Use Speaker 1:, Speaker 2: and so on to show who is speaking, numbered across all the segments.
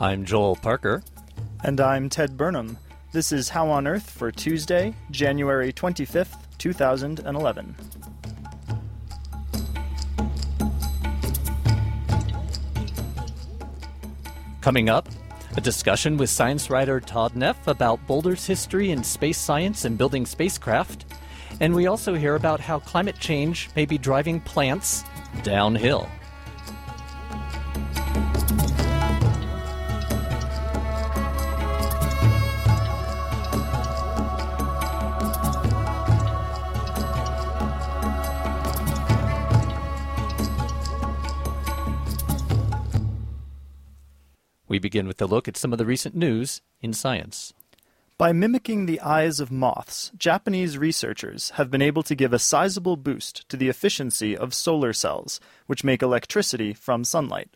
Speaker 1: I'm Joel Parker.
Speaker 2: And I'm Ted Burnham. This is How on Earth for Tuesday, January 25th, 2011.
Speaker 1: Coming up, a discussion with science writer Todd Neff about Boulder's history in space science and building spacecraft. And we also hear about how climate change may be driving plants downhill. We begin with a look at some of the recent news in science.
Speaker 2: By mimicking the eyes of moths, Japanese researchers have been able to give a sizable boost to the efficiency of solar cells, which make electricity from sunlight.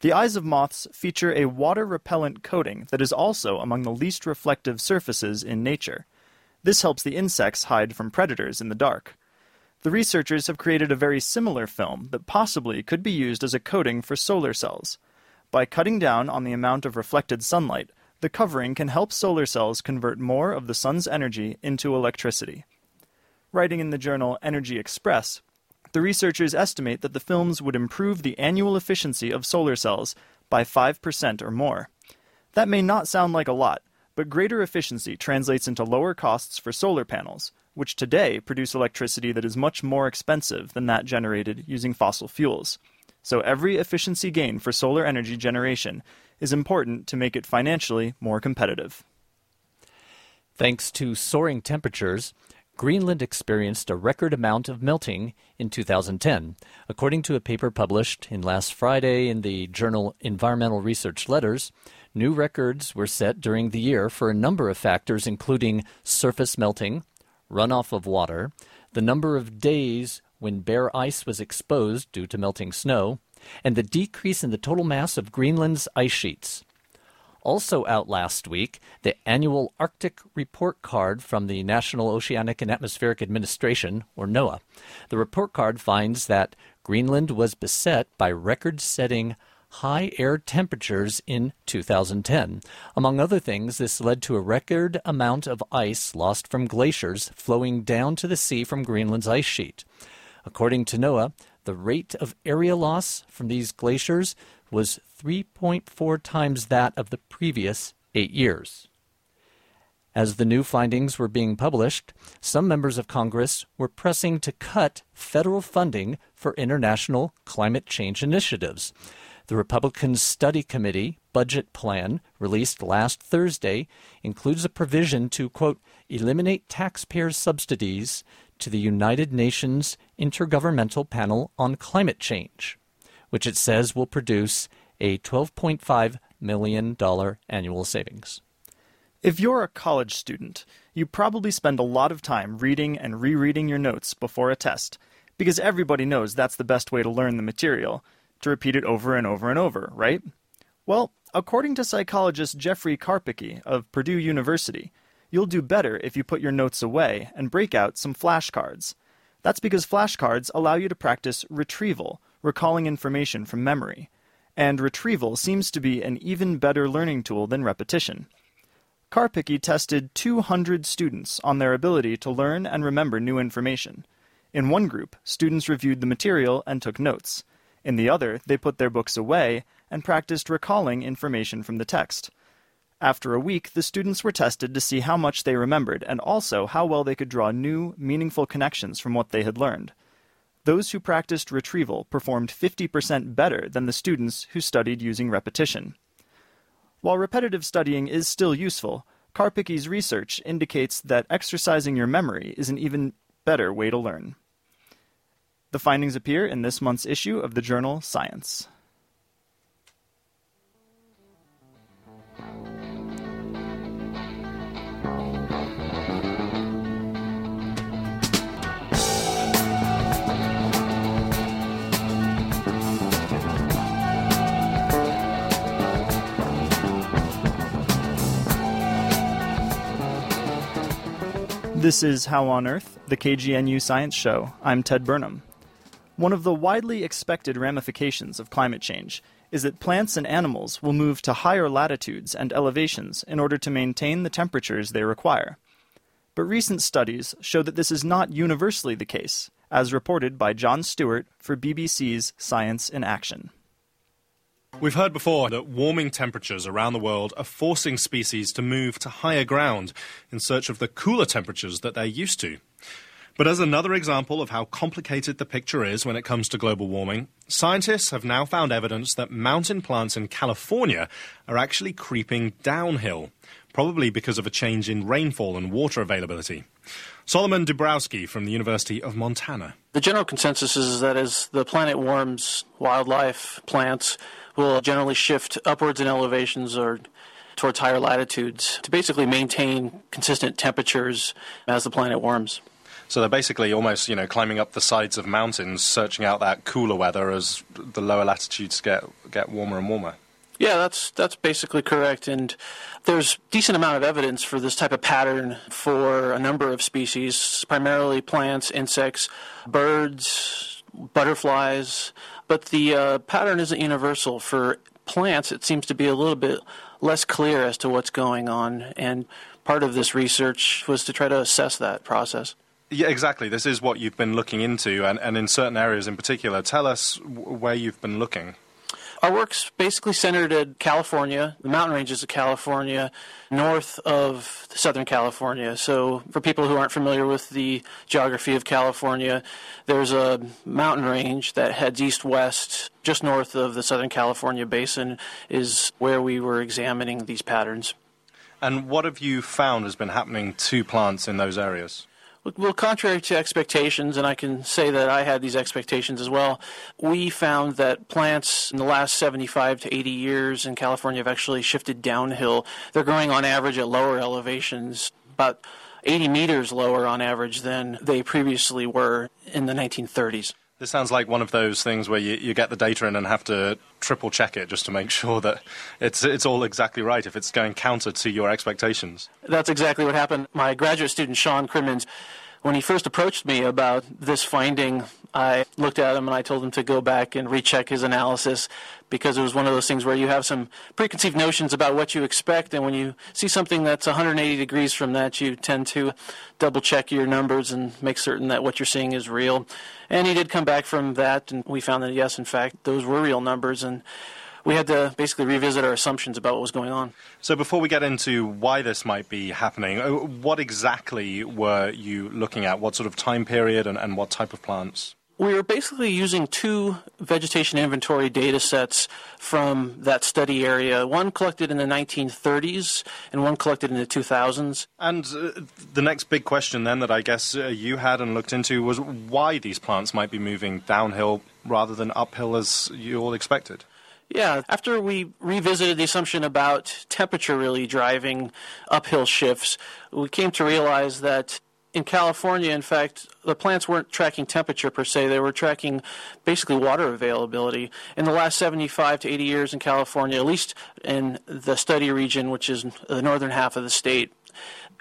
Speaker 2: The eyes of moths feature a water repellent coating that is also among the least reflective surfaces in nature. This helps the insects hide from predators in the dark. The researchers have created a very similar film that possibly could be used as a coating for solar cells. By cutting down on the amount of reflected sunlight, the covering can help solar cells convert more of the sun's energy into electricity. Writing in the journal Energy Express, the researchers estimate that the films would improve the annual efficiency of solar cells by 5% or more. That may not sound like a lot, but greater efficiency translates into lower costs for solar panels, which today produce electricity that is much more expensive than that generated using fossil fuels. So every efficiency gain for solar energy generation is important to make it financially more competitive.
Speaker 1: Thanks to soaring temperatures, Greenland experienced a record amount of melting in 2010, according to a paper published in last Friday in the journal Environmental Research Letters. New records were set during the year for a number of factors, including surface melting, runoff of water, the number of days when bare ice was exposed due to melting snow, and the decrease in the total mass of Greenland's ice sheets. Also out last week, the annual Arctic Report Card from the National Oceanic and Atmospheric Administration, or NOAA. The report card finds that Greenland was beset by record setting high air temperatures in 2010. Among other things, this led to a record amount of ice lost from glaciers flowing down to the sea from Greenland's ice sheet. According to NOAA, the rate of area loss from these glaciers was 3.4 times that of the previous eight years. As the new findings were being published, some members of Congress were pressing to cut federal funding for international climate change initiatives. The Republican Study Committee budget plan released last Thursday includes a provision to, quote, eliminate taxpayer subsidies to the United Nations Intergovernmental Panel on Climate Change, which it says will produce a $12.5 million annual savings.
Speaker 2: If you're a college student, you probably spend a lot of time reading and rereading your notes before a test, because everybody knows that's the best way to learn the material, to repeat it over and over and over, right? Well, according to psychologist Jeffrey Karpicke of Purdue University, you'll do better if you put your notes away and break out some flashcards. That's because flashcards allow you to practice retrieval, recalling information from memory. And retrieval seems to be an even better learning tool than repetition. Karpicke tested 200 students on their ability to learn and remember new information. In one group, students reviewed the material and took notes. In the other, they put their books away and practiced recalling information from the text. After a week, the students were tested to see how much they remembered and also how well they could draw new, meaningful connections from what they had learned. Those who practiced retrieval performed 50% better than the students who studied using repetition. While repetitive studying is still useful, Karpicke's research indicates that exercising your memory is an even better way to learn. The findings appear in this month's issue of the journal Science. This is How on Earth, the KGNU Science Show. I'm Ted Burnham. One of the widely expected ramifications of climate change is that plants and animals will move to higher latitudes and elevations in order to maintain the temperatures they require. But recent studies show that this is not universally the case, as reported by Jon Stewart for BBC's Science in Action.
Speaker 3: We've heard before that warming temperatures around the world are forcing species to move to higher ground in search of the cooler temperatures that they're used to. But as another example of how complicated the picture is when it comes to global warming, scientists have now found evidence that mountain plants in California are actually creeping downhill, probably because of a change in rainfall and water availability. Solomon Dobrowski from the University of Montana.
Speaker 4: The general consensus is that as the planet warms, wildlife, plants will generally shift upwards in elevations or towards higher latitudes to basically maintain consistent temperatures as the planet warms.
Speaker 3: So they're basically almost, you know, climbing up the sides of mountains, searching out that cooler weather as the lower latitudes get get warmer and warmer.
Speaker 4: Yeah, that's that's basically correct, and there's decent amount of evidence for this type of pattern for a number of species, primarily plants, insects, birds, butterflies. But the uh, pattern isn't universal. For plants, it seems to be a little bit less clear as to what's going on, and part of this research was to try to assess that process.
Speaker 3: Yeah, exactly. This is what you've been looking into, and, and in certain areas in particular. Tell us where you've been looking.
Speaker 4: Our work's basically centered in California, the mountain ranges of California, north of Southern California. So, for people who aren't familiar with the geography of California, there's a mountain range that heads east west, just north of the Southern California basin, is where we were examining these patterns.
Speaker 3: And what have you found has been happening to plants in those areas?
Speaker 4: Well, contrary to expectations, and I can say that I had these expectations as well, we found that plants in the last 75 to 80 years in California have actually shifted downhill. They're growing on average at lower elevations, about 80 meters lower on average than they previously were in the 1930s.
Speaker 3: This sounds like one of those things where you, you get the data in and have to triple check it just to make sure that it's it's all exactly right if it's going counter to your expectations.
Speaker 4: That's exactly what happened. My graduate student Shawn Crimmins when he first approached me about this finding, I looked at him and I told him to go back and recheck his analysis because it was one of those things where you have some preconceived notions about what you expect, and when you see something that's 180 degrees from that, you tend to double check your numbers and make certain that what you're seeing is real. And he did come back from that, and we found that yes, in fact, those were real numbers, and we had to basically revisit our assumptions about what was going on.
Speaker 3: So, before we get into why this might be happening, uh, what exactly were you looking at? What sort of time period and, and what type of plants?
Speaker 4: We were basically using two vegetation inventory data sets from that study area, one collected in the 1930s and one collected in the 2000s.
Speaker 3: And uh, the next big question, then, that I guess uh, you had and looked into was why these plants might be moving downhill rather than uphill as you all expected.
Speaker 4: Yeah, after we revisited the assumption about temperature really driving uphill shifts, we came to realize that in California, in fact, the plants weren't tracking temperature per se. They were tracking basically water availability. In the last 75 to 80 years in California, at least in the study region, which is the northern half of the state,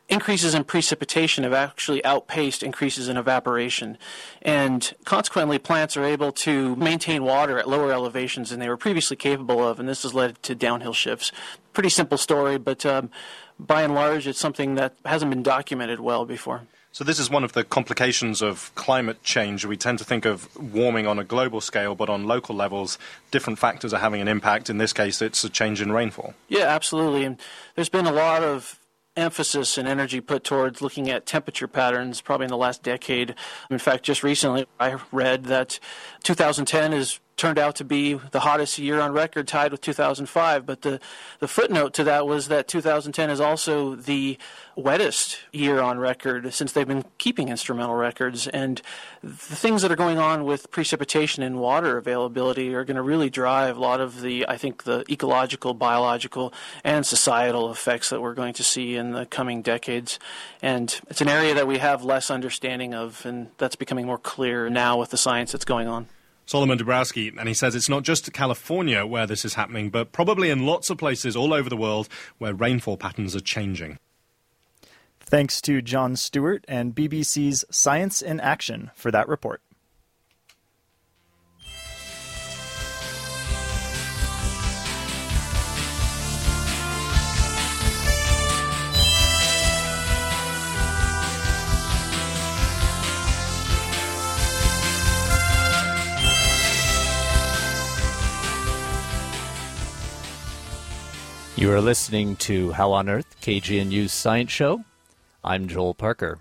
Speaker 4: increases in precipitation have actually outpaced increases in evaporation. And consequently, plants are able to maintain water at lower elevations than they were previously capable of, and this has led to downhill shifts. Pretty simple story, but um, by and large, it's something that hasn't been documented well before.
Speaker 3: So, this is one of the complications of climate change. We tend to think of warming on a global scale, but on local levels, different factors are having an impact. In this case, it's a change in rainfall.
Speaker 4: Yeah, absolutely. And there's been a lot of emphasis and energy put towards looking at temperature patterns probably in the last decade. In fact, just recently I read that 2010 is turned out to be the hottest year on record, tied with 2005. But the, the footnote to that was that 2010 is also the wettest year on record since they've been keeping instrumental records. And the things that are going on with precipitation and water availability are going to really drive a lot of the, I think, the ecological, biological, and societal effects that we're going to see in the coming decades. And it's an area that we have less understanding of, and that's becoming more clear now with the science that's going on.
Speaker 3: Solomon Dobrowski, and he says it's not just California where this is happening, but probably in lots of places all over the world where rainfall patterns are changing.
Speaker 2: Thanks to Jon Stewart and BBC's Science in Action for that report.
Speaker 1: You are listening to How on Earth, KGNU's Science Show. I'm Joel Parker.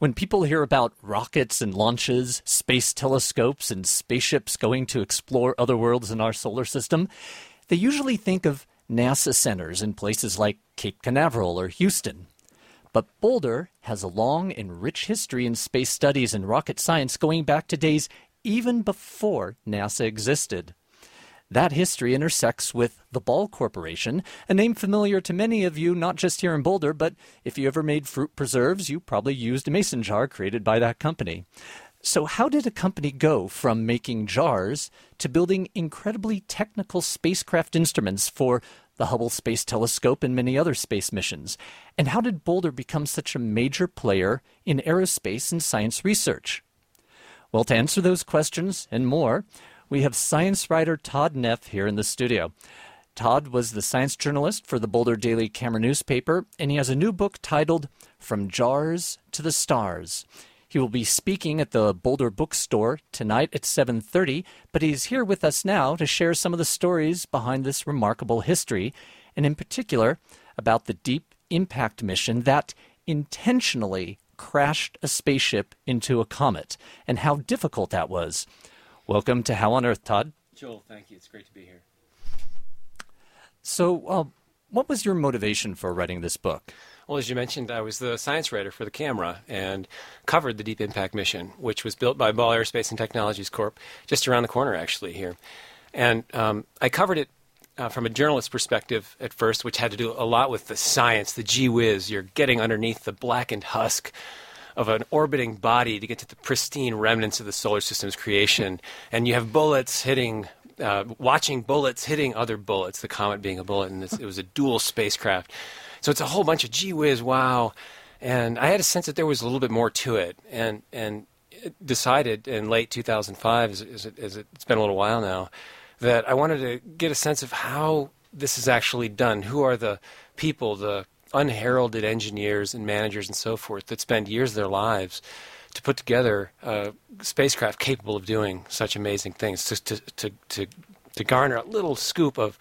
Speaker 1: When people hear about rockets and launches, space telescopes, and spaceships going to explore other worlds in our solar system, they usually think of NASA centers in places like Cape Canaveral or Houston. But Boulder has a long and rich history in space studies and rocket science going back to days even before NASA existed. That history intersects with the Ball Corporation, a name familiar to many of you, not just here in Boulder, but if you ever made fruit preserves, you probably used a mason jar created by that company. So, how did a company go from making jars to building incredibly technical spacecraft instruments for the Hubble Space Telescope and many other space missions? And how did Boulder become such a major player in aerospace and science research? Well, to answer those questions and more, we have science writer Todd Neff here in the studio. Todd was the science journalist for the Boulder Daily Camera newspaper, and he has a new book titled From Jars to the Stars. He will be speaking at the Boulder Bookstore tonight at 7:30, but he's here with us now to share some of the stories behind this remarkable history, and in particular about the Deep Impact mission that intentionally crashed a spaceship into a comet and how difficult that was. Welcome to How on Earth, Todd.
Speaker 5: Joel, thank you. It's great to be here.
Speaker 1: So, uh, what was your motivation for writing this book?
Speaker 5: Well, as you mentioned, I was the science writer for the camera and covered the Deep Impact mission, which was built by Ball Aerospace and Technologies Corp. just around the corner, actually, here. And um, I covered it uh, from a journalist perspective at first, which had to do a lot with the science, the gee whiz. You're getting underneath the blackened husk of an orbiting body to get to the pristine remnants of the solar system's creation, and you have bullets hitting. Uh, watching bullets hitting other bullets, the comet being a bullet, and it was a dual spacecraft. So it's a whole bunch of gee whiz, wow. And I had a sense that there was a little bit more to it, and and decided in late 2005, as, as, it, as it's been a little while now, that I wanted to get a sense of how this is actually done. Who are the people, the unheralded engineers and managers and so forth that spend years of their lives to put together a spacecraft capable of doing such amazing things, to, to, to, to, to garner a little scoop of,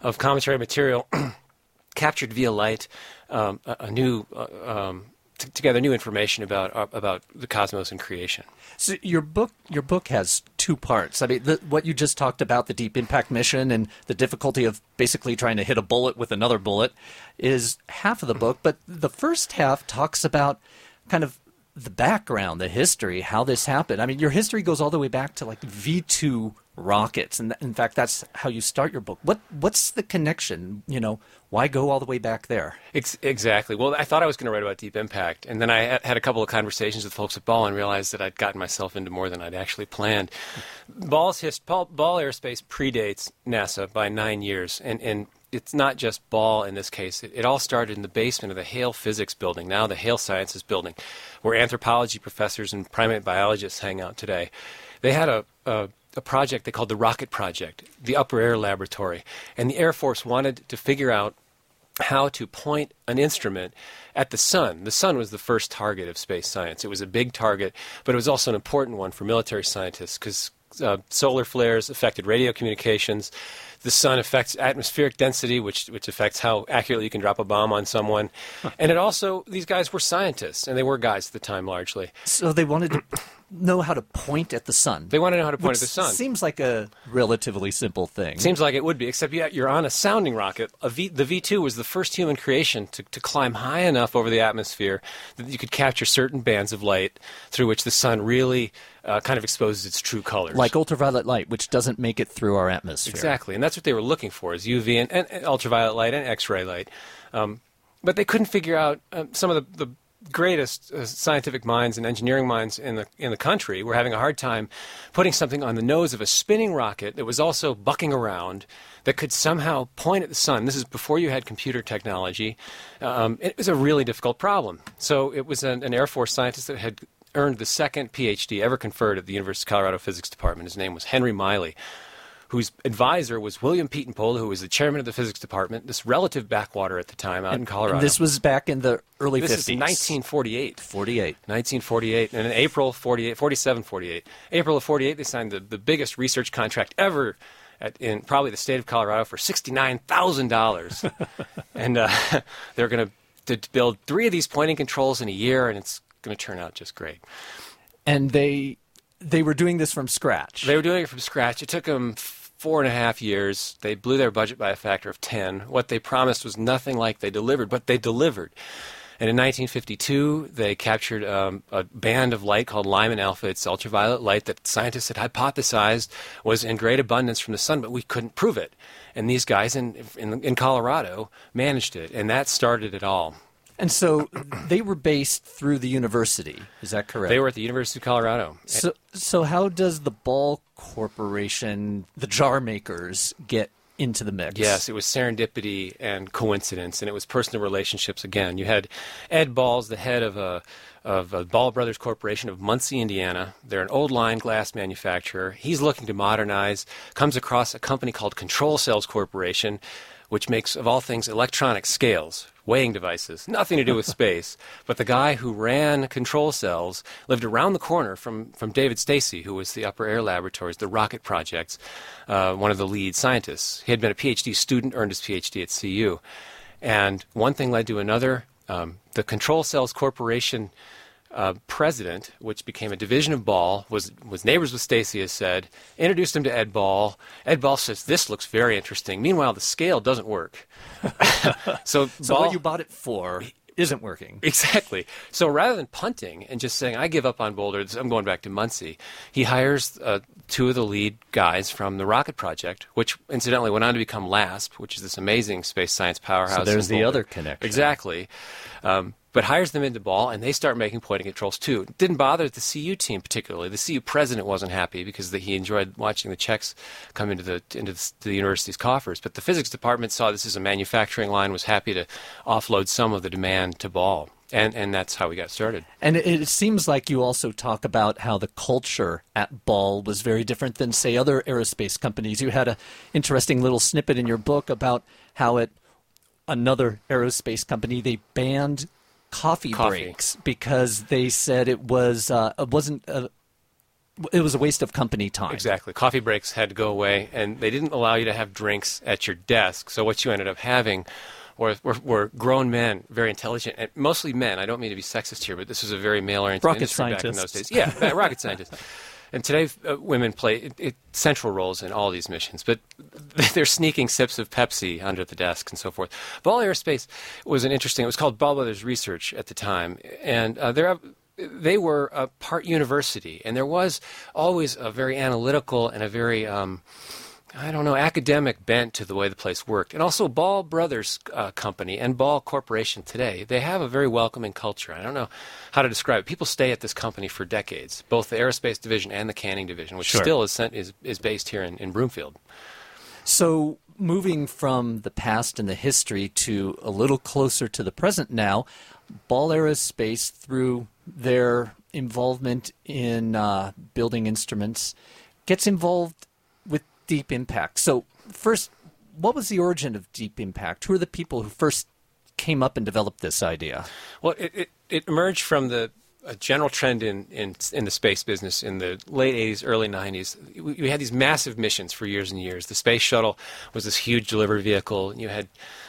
Speaker 5: of cometary material captured via light, um, a, a, new uh, um, t- together new information about uh, about the cosmos and creation.
Speaker 1: So your book your book has two parts. I mean, the, what you just talked about the deep impact mission and the difficulty of basically trying to hit a bullet with another bullet is half of the book, but the first half talks about kind of the background, the history, how this happened. I mean, your history goes all the way back to like V two rockets, and in fact, that's how you start your book. What what's the connection? You know, why go all the way back there?
Speaker 5: Ex- exactly. Well, I thought I was going to write about Deep Impact, and then I had a couple of conversations with folks at Ball and realized that I'd gotten myself into more than I'd actually planned. Ball's hist- Ball, Ball Aerospace predates NASA by nine years, and and it's not just Ball in this case. It, it, all started in the basement of the Hale Physics Building, now the Hale Sciences Building, where anthropology professors and primate biologists hang out today. They had a, a, a project they called the Rocket Project, the Upper Air Laboratory, and the Air Force wanted to figure out how to point an instrument at the sun. The sun was the first target of space science. It was a big target, but it was also an important one for military scientists because uh, solar flares affected radio communications the sun affects atmospheric density, which which affects how accurately you can drop a bomb on someone. and it also these guys were scientists, and they were guys at the time largely.
Speaker 1: So they wanted to know how to point at the sun.
Speaker 5: They want to know how to point at the sun.
Speaker 1: Seems like a relatively simple thing.
Speaker 5: Seems like it would be, except you're on a sounding rocket. A v, the V 2 was the first human creation to, to climb high enough over the atmosphere that you could capture certain bands of light through which the sun really uh, kind of exposes its true colors.
Speaker 1: Like ultraviolet light, which doesn't make it through our atmosphere.
Speaker 5: Exactly, and that's what they were looking for: is UV and, and, and ultraviolet light and X-ray light. Um, but they couldn't figure out um, some of the, the greatest uh, scientific minds and engineering minds in the in the country were having a hard time putting something on the nose of a spinning rocket that was also bucking around that could somehow point at the sun. This is before you had computer technology. Um, it was a really difficult problem. So it was an, an Air Force scientist that had earned the second PhD ever conferred at the University of Colorado Physics Department. His name was Henry Miley whose advisor was William Pietenpol, who was the chairman of the physics department, this relative backwater at the time out
Speaker 1: and,
Speaker 5: in Colorado.
Speaker 1: this was back in the early
Speaker 5: this
Speaker 1: 50s.
Speaker 5: This is 1948.
Speaker 1: 48.
Speaker 5: 1948. And in April 48, 47, 48. April of 48, they signed the, the biggest research contract ever at, in probably the state of Colorado for $69,000. and uh, they're going to build three of these pointing controls in a year, and it's going to turn out just great.
Speaker 1: And they they were doing this from scratch.
Speaker 5: They were doing it from scratch. It took them four and a half years. They blew their budget by a factor of 10. What they promised was nothing like they delivered, but they delivered. And in 1952, they captured um, a band of light called Lyman alpha. It's ultraviolet light that scientists had hypothesized was in great abundance from the sun, but we couldn't prove it. And these guys in, in, in Colorado managed it, and that started it all.
Speaker 1: And so they were based through the university. Is that correct?
Speaker 5: They were at the University of Colorado.
Speaker 1: So, so how does the Ball Corporation, the jar makers, get into the mix?
Speaker 5: Yes, it was serendipity and coincidence, and it was personal relationships again. You had Ed Balls, the head of a of a Ball Brothers Corporation of Muncie, Indiana. They're an old line glass manufacturer. He's looking to modernize. Comes across a company called Control Cells Corporation, which makes of all things electronic scales weighing devices, nothing to do with space. But the guy who ran control cells lived around the corner from, from David Stacey, who was the Upper Air Laboratories, the rocket projects, uh, one of the lead scientists. He had been a PhD student, earned his PhD at CU. And one thing led to another. Um, the Control Cells Corporation uh, president, which became a division of Ball, was was neighbors with Stacey, as said. Introduced him to Ed Ball. Ed Ball says this looks very interesting. Meanwhile, the scale doesn't work.
Speaker 1: so, so Ball, what you bought it for isn't working.
Speaker 5: Exactly. So rather than punting and just saying I give up on Boulder, I'm going back to Muncie, he hires uh, two of the lead guys from the Rocket Project, which incidentally went on to become LASP, which is this amazing space science powerhouse. So
Speaker 1: there's the other connection.
Speaker 5: Exactly. Um, but hires them into ball, and they start making pointing controls too. Didn't bother the CU team particularly. The CU president wasn't happy because the, he enjoyed watching the checks come into the into the, the, university's coffers. But the physics department saw this as a manufacturing line, was happy to offload some of the demand to ball. And, and that's how we got started.
Speaker 1: And it, it seems like you also talk about how the culture at Ball was very different than, say, other aerospace companies. You had an interesting little snippet in your book about how at another aerospace company they banned coffee, coffee, breaks because they said it was uh, it wasn't a, it was a waste of company time.
Speaker 5: Exactly. Coffee breaks had to go away, and they didn't allow you to have drinks at your desk. So what you ended up having were, were, were grown men, very intelligent, and mostly men. I don't mean to be sexist here, but this was a very male-oriented
Speaker 1: rocket
Speaker 5: industry
Speaker 1: scientists.
Speaker 5: back in those days. Yeah, rocket scientists. And today, uh, women play it, it, central roles in all these missions, but they're sneaking sips of Pepsi under the desk and so forth. Ball Aerospace was an interesting. It was called Ball Brothers Research at the time, and uh, there they were a part university, and there was always a very analytical and a very um, I don't know, academic bent to the way the place worked. And also, Ball Brothers uh, Company and Ball Corporation today, they have a very welcoming culture. I don't know how to describe it. People stay at this company for decades, both the aerospace division and the canning division, which
Speaker 1: sure.
Speaker 5: still is, sent, is, is based here in, in Broomfield.
Speaker 1: So, moving from the past and the history to a little closer to the present now, Ball Aerospace, through their involvement in uh, building instruments, gets involved Deep Impact. So, first, what was the origin of Deep Impact? Who are the people who first came up and developed this idea?
Speaker 5: Well, it, it, it emerged from the a general trend in, in in the space business in the late 80s, early 90s. We, we, had these massive missions for years and years. The space shuttle was this huge delivery vehicle. You had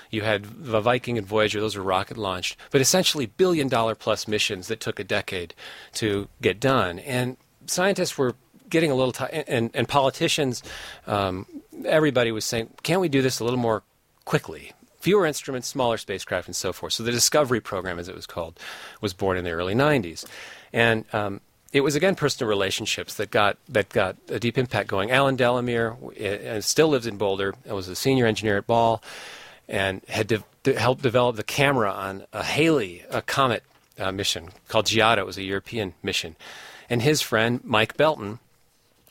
Speaker 5: you had the Viking and Voyager; those were rocket launched, but essentially billion dollar plus missions that took a decade to get done. And scientists were getting a little tight, and, and politicians, um, everybody was saying, can't we do this a little more quickly? Fewer instruments, smaller spacecraft, and so forth. So the Discovery Program, as it was called, was born in the early 90s. And um, it was again personal relationships that got that got a deep impact going. Alan Delamere uh, still lives in Boulder. I was a senior engineer at Ball, and had de- de- helped develop the camera on a Halley, a comet uh, mission called Giotto. It was a European mission, and his friend Mike Belton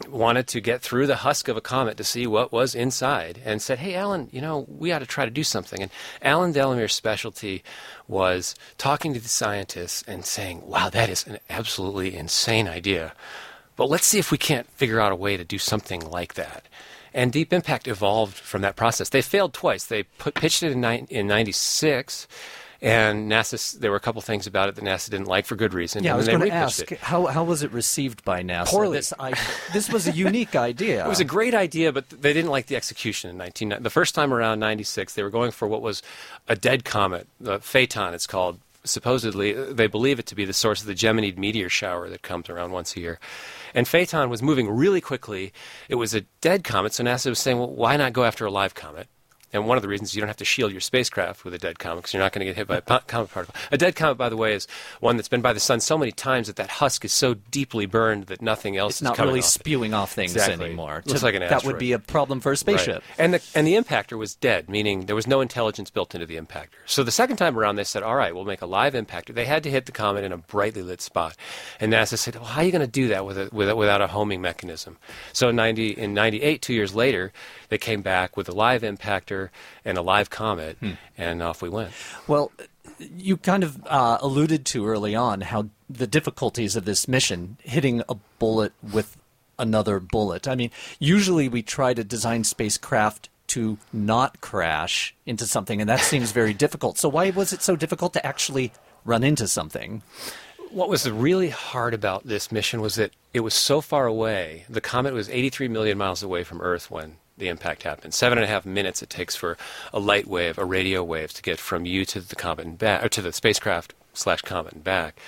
Speaker 5: wanted to get through the husk of a comet to see what was inside and said, Hey, Alan, you know, we ought to try to do something. And Alan Delamere's specialty was talking to the scientists and saying, Wow, that is an absolutely insane idea. But let's see if we can't figure out a way to do something like that. And Deep Impact evolved from that process. They failed twice. They put, pitched it in, in 96 And NASA, there were a couple things about it that NASA didn't like for good reason.
Speaker 1: Yeah, I was going
Speaker 5: they
Speaker 1: to ask,
Speaker 5: it.
Speaker 1: how, how was it received by NASA?
Speaker 5: Poorly.
Speaker 1: This, I, this was a unique idea.
Speaker 5: It was a great idea, but they didn't like the execution in 19. The first time around, 96, they were going for what was a dead comet, the Phaethon, it's called. Supposedly, uh, they believe it to be the source of the Geminid meteor shower that comes around once a year. And Phaethon was moving really quickly. It was a dead comet, so NASA was saying, well, why not go after a live comet? And one of the reasons you don't have to shield your spacecraft with a dead comet because you're not going to get hit by a comet particle. A dead comet, by the way, is one that's been by the sun so many times that that husk is so deeply burned that nothing else
Speaker 1: It's
Speaker 5: is
Speaker 1: not
Speaker 5: coming
Speaker 1: really
Speaker 5: off it.
Speaker 1: spewing off things
Speaker 5: Exactly.
Speaker 1: anymore.
Speaker 5: Looks
Speaker 1: To-
Speaker 5: like an asteroid.
Speaker 1: That would be a problem for a spaceship.
Speaker 5: Right. And the and the impactor was dead, meaning there was no intelligence built into the impactor. So the second time around, they said, "All right, we'll make a live impactor." They had to hit the comet in a brightly lit spot, and NASA said, "Well, how are you going to do that with a, with a, without a homing mechanism?" So in ninety in ninety eight, two years later, they came back with a live impactor and a live comet,
Speaker 1: Hmm.
Speaker 5: and off we went.
Speaker 1: Well, you kind of uh, alluded to early on how the difficulties of this mission hitting a bullet with another bullet. I mean, usually we try to design spacecraft to not crash into something, and that seems very difficult. So, why was it so difficult to actually run into something?
Speaker 5: What was really hard about this mission was that it was so far away. The comet was 83 million miles away from Earth when the impact happens. Seven and a half minutes it takes for a light wave, a radio wave, to get from you to the comet and back, or to the spacecraft slash comet and back.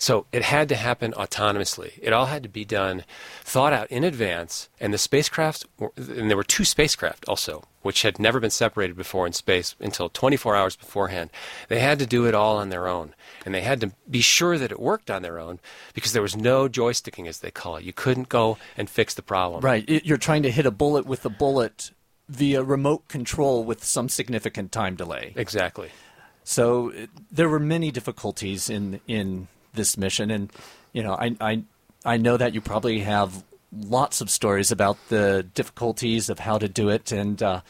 Speaker 5: So it had to happen autonomously. It all had to be done, thought out in advance, and the spacecraft, and there were two spacecraft also, which had never been separated before in space until 24 hours beforehand. They had to do it all on their own, and they had to be sure that it worked on their own because there was no joysticking, as they call it. You couldn't go and fix the problem.
Speaker 1: Right. You're trying to hit a bullet with a bullet via remote control with some significant time delay.
Speaker 5: Exactly.
Speaker 1: So uh, there were many difficulties in in this mission, and you know, I I I know that you probably have lots of stories about the difficulties of how to do it, and uh,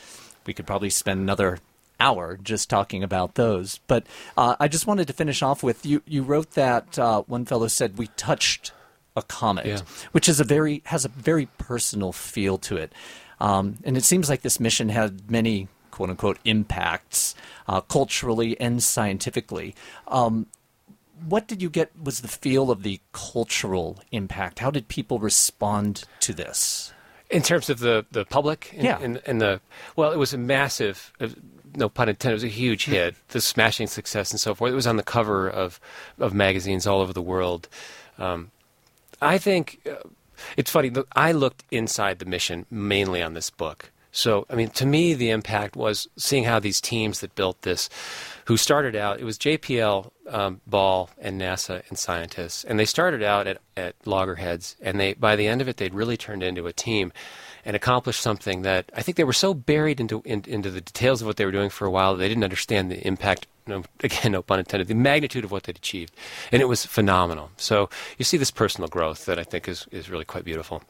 Speaker 1: we could probably spend another hour just talking about those. But uh, I just wanted to finish off with you. You wrote that uh, one fellow said we touched a comet,
Speaker 5: Yeah.
Speaker 1: which is a very has a very personal feel to it, um, and it seems like this mission had many quote unquote impacts uh, culturally and scientifically. Um, what did you get was the feel of the cultural impact? How did people respond to this?
Speaker 5: In terms of the, the public, in,
Speaker 1: Yeah.
Speaker 5: in, in the well, it was a massive, uh, no pun intended, it was a huge hit, the smashing success and so forth. It was on the cover of of magazines all over the world. Um, I think uh, it's funny. I looked inside the mission mainly on this book. So, I mean, to me, the impact was seeing how these teams that built this, who started out, it was JPL, um, Ball, and NASA and scientists, and they started out at, at loggerheads, and they by the end of it, they'd really turned into a team and accomplished something that I think they were so buried into in, into the details of what they were doing for a while that they didn't understand the impact. No, again, no pun intended. The magnitude of what they'd achieved, and it was phenomenal. So you see this personal growth that I think is is really quite beautiful.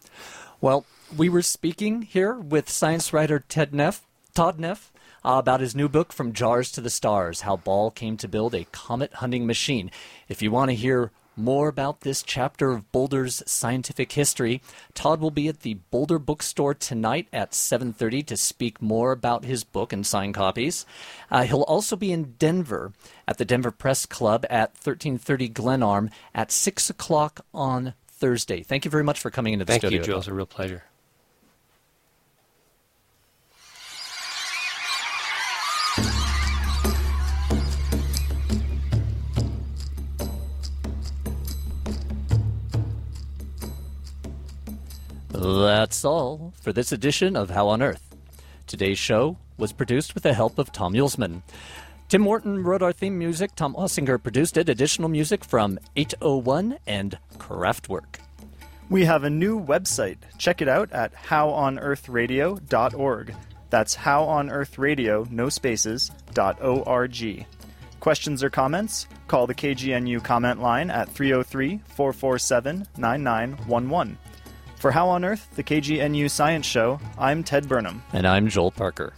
Speaker 1: Well, we were speaking here with science writer Ted Neff, Todd Neff uh, about his new book, From Jars to the Stars How Ball Came to Build a Comet Hunting Machine. If you want to hear more about this chapter of Boulder's scientific history, Todd will be at the Boulder Bookstore tonight at 7:30 to speak more about his book and sign copies. Uh, he'll also be in Denver at the Denver Press Club at 1330 Glenarm at 6 o'clock on Thursday. Thank you very much for coming into the
Speaker 5: Thank
Speaker 1: studio.
Speaker 5: you, Joe. It's a real pleasure.
Speaker 1: That's all for this edition of How on Earth. Today's show was produced with the help of Tom Yulsman. Tim Morton wrote our theme music. Tom Ossinger produced it. Additional music from 801 and Kraftwerk.
Speaker 2: We have a new website. Check it out at howonearthradio.org. That's howonearthradio, no spaces, dot O-R-G. Questions or comments? Call the KGNU comment line at 303 447 9911. For How on Earth, the KGNU Science Show, I'm Ted Burnham.
Speaker 1: And I'm Joel Parker.